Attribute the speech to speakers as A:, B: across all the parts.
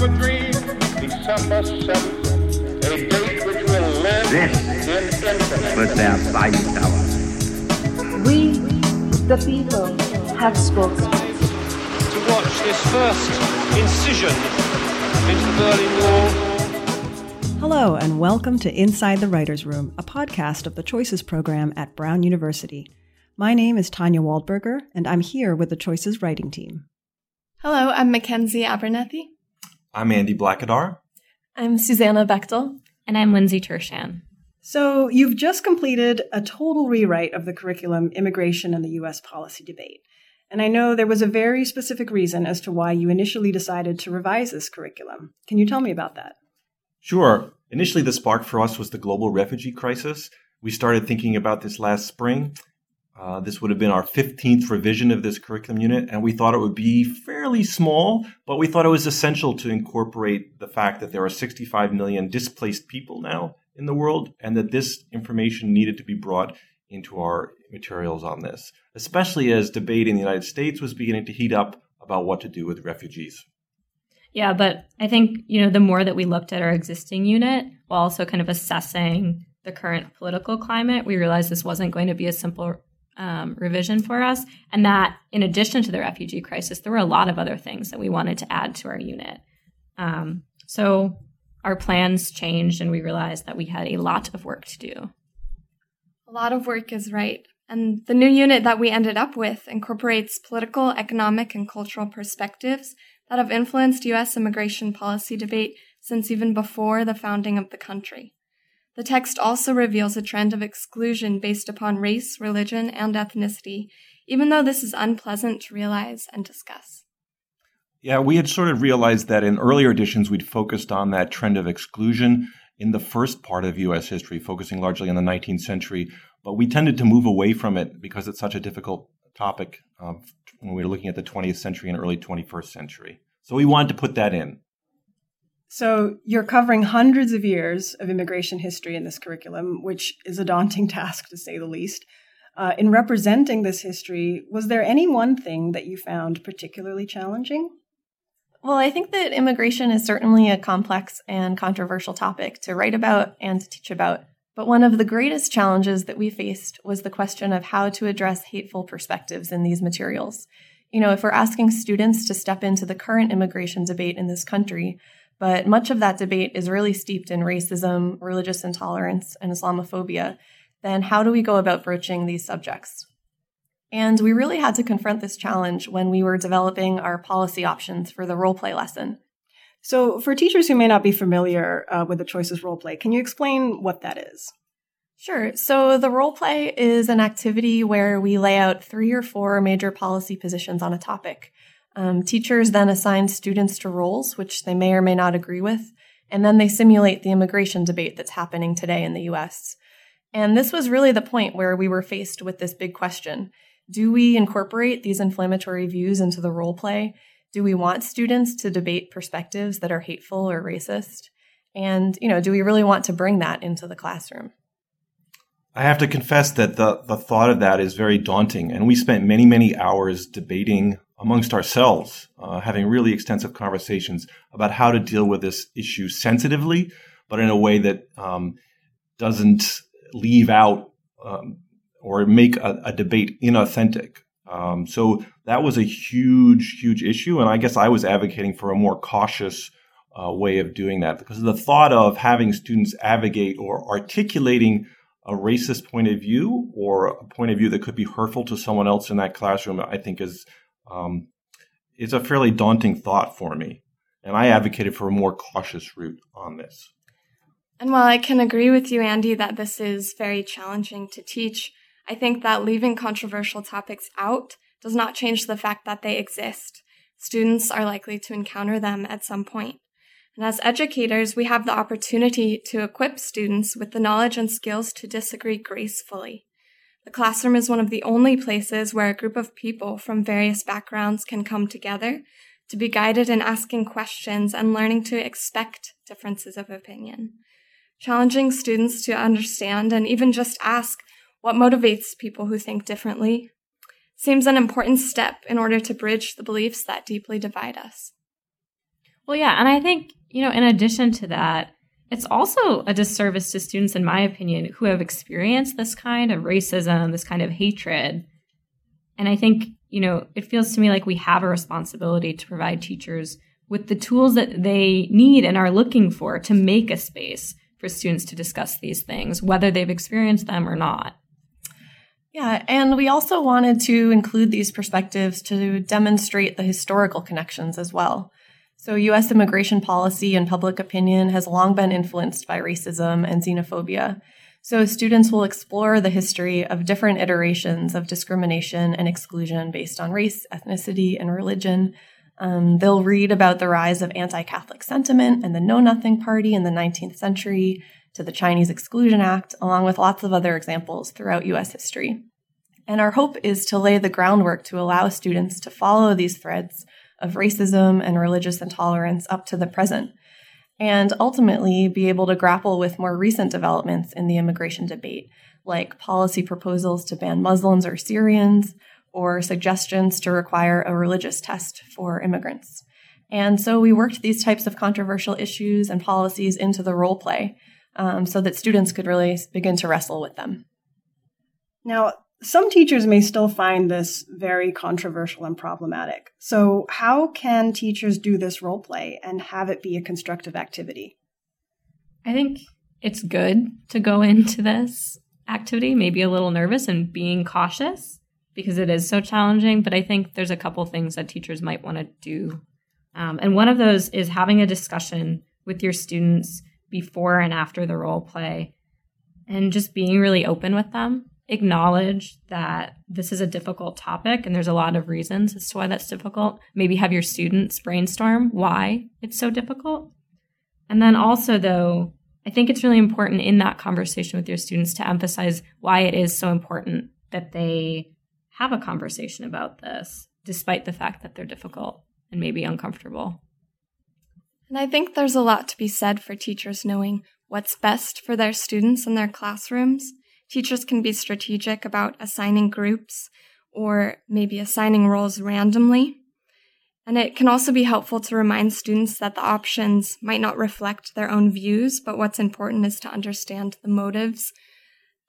A: have a dream, December 7th, a date which will live
B: This
A: in infamy.
B: was their fight tower.
C: We, the people, have spoken.
D: to watch this first incision into the Berlin Wall.
E: Hello, and welcome to Inside the Writer's Room, a podcast of the Choices program at Brown University. My name is Tanya Waldburger, and I'm here with the Choices writing team.
F: Hello, I'm Mackenzie Abernethy.
G: I'm Andy Blackadar.
F: I'm Susanna Bechtel.
H: And I'm Lindsay Turchan.
E: So, you've just completed a total rewrite of the curriculum Immigration and the U.S. Policy Debate. And I know there was a very specific reason as to why you initially decided to revise this curriculum. Can you tell me about that?
G: Sure. Initially, the spark for us was the global refugee crisis. We started thinking about this last spring. Uh, this would have been our 15th revision of this curriculum unit, and we thought it would be fairly small, but we thought it was essential to incorporate the fact that there are 65 million displaced people now in the world, and that this information needed to be brought into our materials on this, especially as debate in the United States was beginning to heat up about what to do with refugees.
H: Yeah, but I think, you know, the more that we looked at our existing unit while also kind of assessing the current political climate, we realized this wasn't going to be a simple um, revision for us. And that in addition to the refugee crisis, there were a lot of other things that we wanted to add to our unit. Um, so our plans changed and we realized that we had a lot of work to do.
F: A lot of work is right. And the new unit that we ended up with incorporates political, economic, and cultural perspectives that have influenced U.S. immigration policy debate since even before the founding of the country. The text also reveals a trend of exclusion based upon race, religion, and ethnicity, even though this is unpleasant to realize and discuss.
G: Yeah, we had sort of realized that in earlier editions we'd focused on that trend of exclusion in the first part of US history, focusing largely on the 19th century, but we tended to move away from it because it's such a difficult topic um, when we were looking at the 20th century and early 21st century. So we wanted to put that in.
E: So, you're covering hundreds of years of immigration history in this curriculum, which is a daunting task to say the least. Uh, in representing this history, was there any one thing that you found particularly challenging?
I: Well, I think that immigration is certainly a complex and controversial topic to write about and to teach about. But one of the greatest challenges that we faced was the question of how to address hateful perspectives in these materials. You know, if we're asking students to step into the current immigration debate in this country, but much of that debate is really steeped in racism, religious intolerance, and Islamophobia, then how do we go about broaching these subjects? And we really had to confront this challenge when we were developing our policy options for the role play lesson.
E: So, for teachers who may not be familiar uh, with the Choices role play, can you explain what that is?
I: Sure. So, the role play is an activity where we lay out three or four major policy positions on a topic. Um, teachers then assign students to roles which they may or may not agree with, and then they simulate the immigration debate that's happening today in the US. And this was really the point where we were faced with this big question Do we incorporate these inflammatory views into the role play? Do we want students to debate perspectives that are hateful or racist? And, you know, do we really want to bring that into the classroom?
G: I have to confess that the, the thought of that is very daunting. And we spent many, many hours debating amongst ourselves, uh, having really extensive conversations about how to deal with this issue sensitively, but in a way that um, doesn't leave out um, or make a, a debate inauthentic. Um, so that was a huge, huge issue. And I guess I was advocating for a more cautious uh, way of doing that because the thought of having students advocate or articulating a racist point of view or a point of view that could be hurtful to someone else in that classroom, I think is um, is a fairly daunting thought for me. And I advocated for a more cautious route on this.
F: And while I can agree with you, Andy, that this is very challenging to teach, I think that leaving controversial topics out does not change the fact that they exist. Students are likely to encounter them at some point. And as educators, we have the opportunity to equip students with the knowledge and skills to disagree gracefully. The classroom is one of the only places where a group of people from various backgrounds can come together to be guided in asking questions and learning to expect differences of opinion. Challenging students to understand and even just ask what motivates people who think differently seems an important step in order to bridge the beliefs that deeply divide us.
H: Well, yeah. And I think, you know, in addition to that, it's also a disservice to students, in my opinion, who have experienced this kind of racism, this kind of hatred. And I think, you know, it feels to me like we have a responsibility to provide teachers with the tools that they need and are looking for to make a space for students to discuss these things, whether they've experienced them or not.
I: Yeah, and we also wanted to include these perspectives to demonstrate the historical connections as well. So, US immigration policy and public opinion has long been influenced by racism and xenophobia. So, students will explore the history of different iterations of discrimination and exclusion based on race, ethnicity, and religion. Um, they'll read about the rise of anti Catholic sentiment and the Know Nothing Party in the 19th century, to the Chinese Exclusion Act, along with lots of other examples throughout US history. And our hope is to lay the groundwork to allow students to follow these threads of racism and religious intolerance up to the present, and ultimately be able to grapple with more recent developments in the immigration debate, like policy proposals to ban Muslims or Syrians, or suggestions to require a religious test for immigrants. And so we worked these types of controversial issues and policies into the role play um, so that students could really begin to wrestle with them.
E: Now, some teachers may still find this very controversial and problematic. So, how can teachers do this role play and have it be a constructive activity?
H: I think it's good to go into this activity, maybe a little nervous and being cautious because it is so challenging. But I think there's a couple things that teachers might want to do. Um, and one of those is having a discussion with your students before and after the role play and just being really open with them acknowledge that this is a difficult topic and there's a lot of reasons as to why that's difficult. Maybe have your students brainstorm why it's so difficult. And then also though i think it's really important in that conversation with your students to emphasize why it is so important that they have a conversation about this despite the fact that they're difficult and maybe uncomfortable.
F: And I think there's a lot to be said for teachers knowing what's best for their students in their classrooms. Teachers can be strategic about assigning groups or maybe assigning roles randomly. And it can also be helpful to remind students that the options might not reflect their own views, but what's important is to understand the motives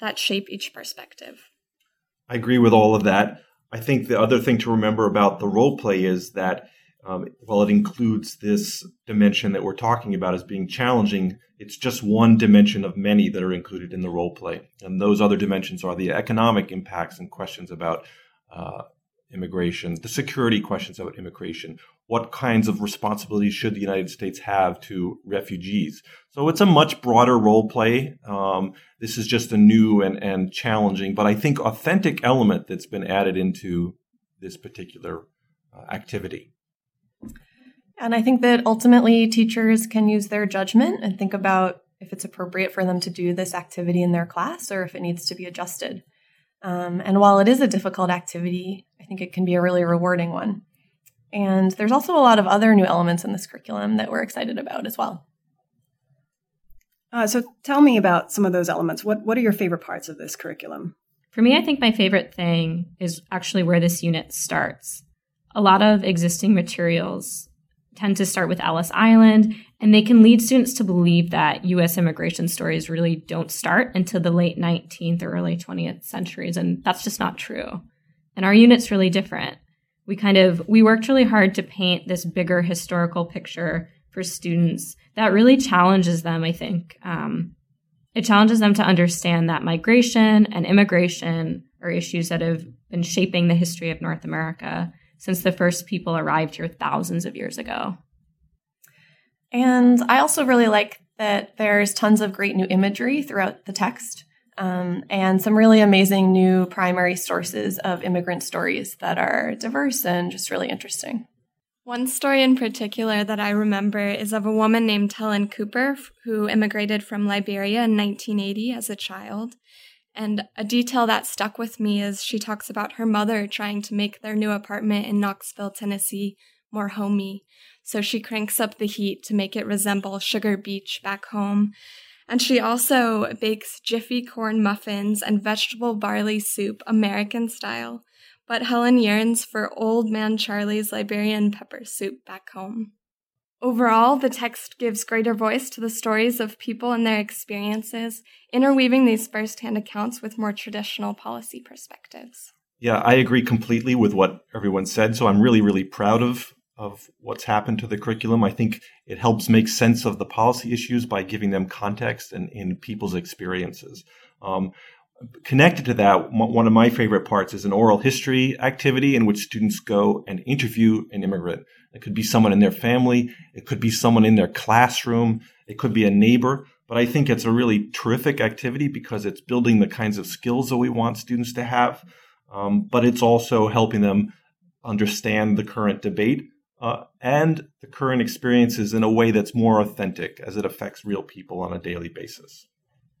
F: that shape each perspective.
G: I agree with all of that. I think the other thing to remember about the role play is that um, while it includes this dimension that we're talking about as being challenging, it's just one dimension of many that are included in the role play. And those other dimensions are the economic impacts and questions about uh, immigration, the security questions about immigration, what kinds of responsibilities should the United States have to refugees. So it's a much broader role play. Um, this is just a new and, and challenging, but I think authentic element that's been added into this particular uh, activity.
I: And I think that ultimately teachers can use their judgment and think about if it's appropriate for them to do this activity in their class or if it needs to be adjusted. Um, and while it is a difficult activity, I think it can be a really rewarding one. And there's also a lot of other new elements in this curriculum that we're excited about as well.
E: Uh, so tell me about some of those elements. What what are your favorite parts of this curriculum?
H: For me, I think my favorite thing is actually where this unit starts. A lot of existing materials tend to start with Ellis Island, and they can lead students to believe that U.S. immigration stories really don't start until the late 19th or early 20th centuries, and that's just not true. And our unit's really different. We kind of we worked really hard to paint this bigger historical picture for students that really challenges them. I think um, it challenges them to understand that migration and immigration are issues that have been shaping the history of North America since the first people arrived here thousands of years ago.
I: And I also really like that there's tons of great new imagery throughout the text um, and some really amazing new primary sources of immigrant stories that are diverse and just really interesting.
F: One story in particular that I remember is of a woman named Helene Cooper who immigrated from Liberia in 1980 as a child. And a detail that stuck with me is she talks about her mother trying to make their new apartment in Knoxville, Tennessee more homey. So she cranks up the heat to make it resemble Sugar Beach back home. And she also bakes jiffy corn muffins and vegetable barley soup American style. But Helene yearns for old man Charlie's Liberian pepper soup back home. Overall, the text gives greater voice to the stories of people and their experiences, interweaving these firsthand accounts with more traditional policy perspectives.
G: Yeah, I agree completely with what everyone said. So I'm really, really proud of of what's happened to the curriculum. I think it helps make sense of the policy issues by giving them context and in people's experiences. Um, connected to that, one of my favorite parts is an oral history activity in which students go and interview an immigrant. It could be someone in their family, it could be someone in their classroom, it could be a neighbor. But I think it's a really terrific activity because it's building the kinds of skills that we want students to have, um, but it's also helping them understand the current debate uh, and the current experiences in a way that's more authentic as it affects real people on a daily basis.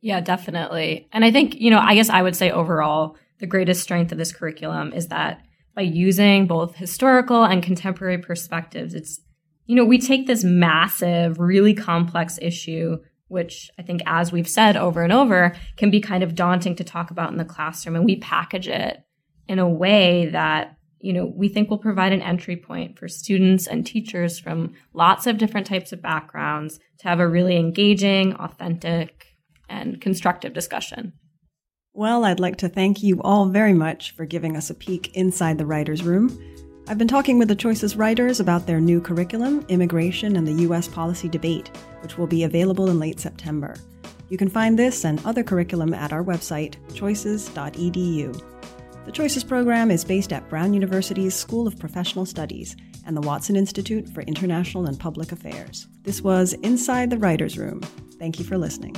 H: Yeah, definitely. And I think, you know, I guess I would say overall, the greatest strength of this curriculum is that by using both historical and contemporary perspectives, it's, you know, we take this massive, really complex issue, which I think, as we've said over and over, can be kind of daunting to talk about in the classroom, and we package it in a way that you know, we think will provide an entry point for students and teachers from lots of different types of backgrounds to have a really engaging, authentic, and constructive discussion.
E: Well, I'd like to thank you all very much for giving us a peek inside the writer's room. I've been talking with the Choices writers about their new curriculum, Immigration and the U.S. Policy Debate, which will be available in late September. You can find this and other curriculum at our website, choices.edu. The Choices program is based at Brown University's School of Professional Studies and the Watson Institute for International and Public Affairs. This was Inside the Writer's Room. Thank you for listening.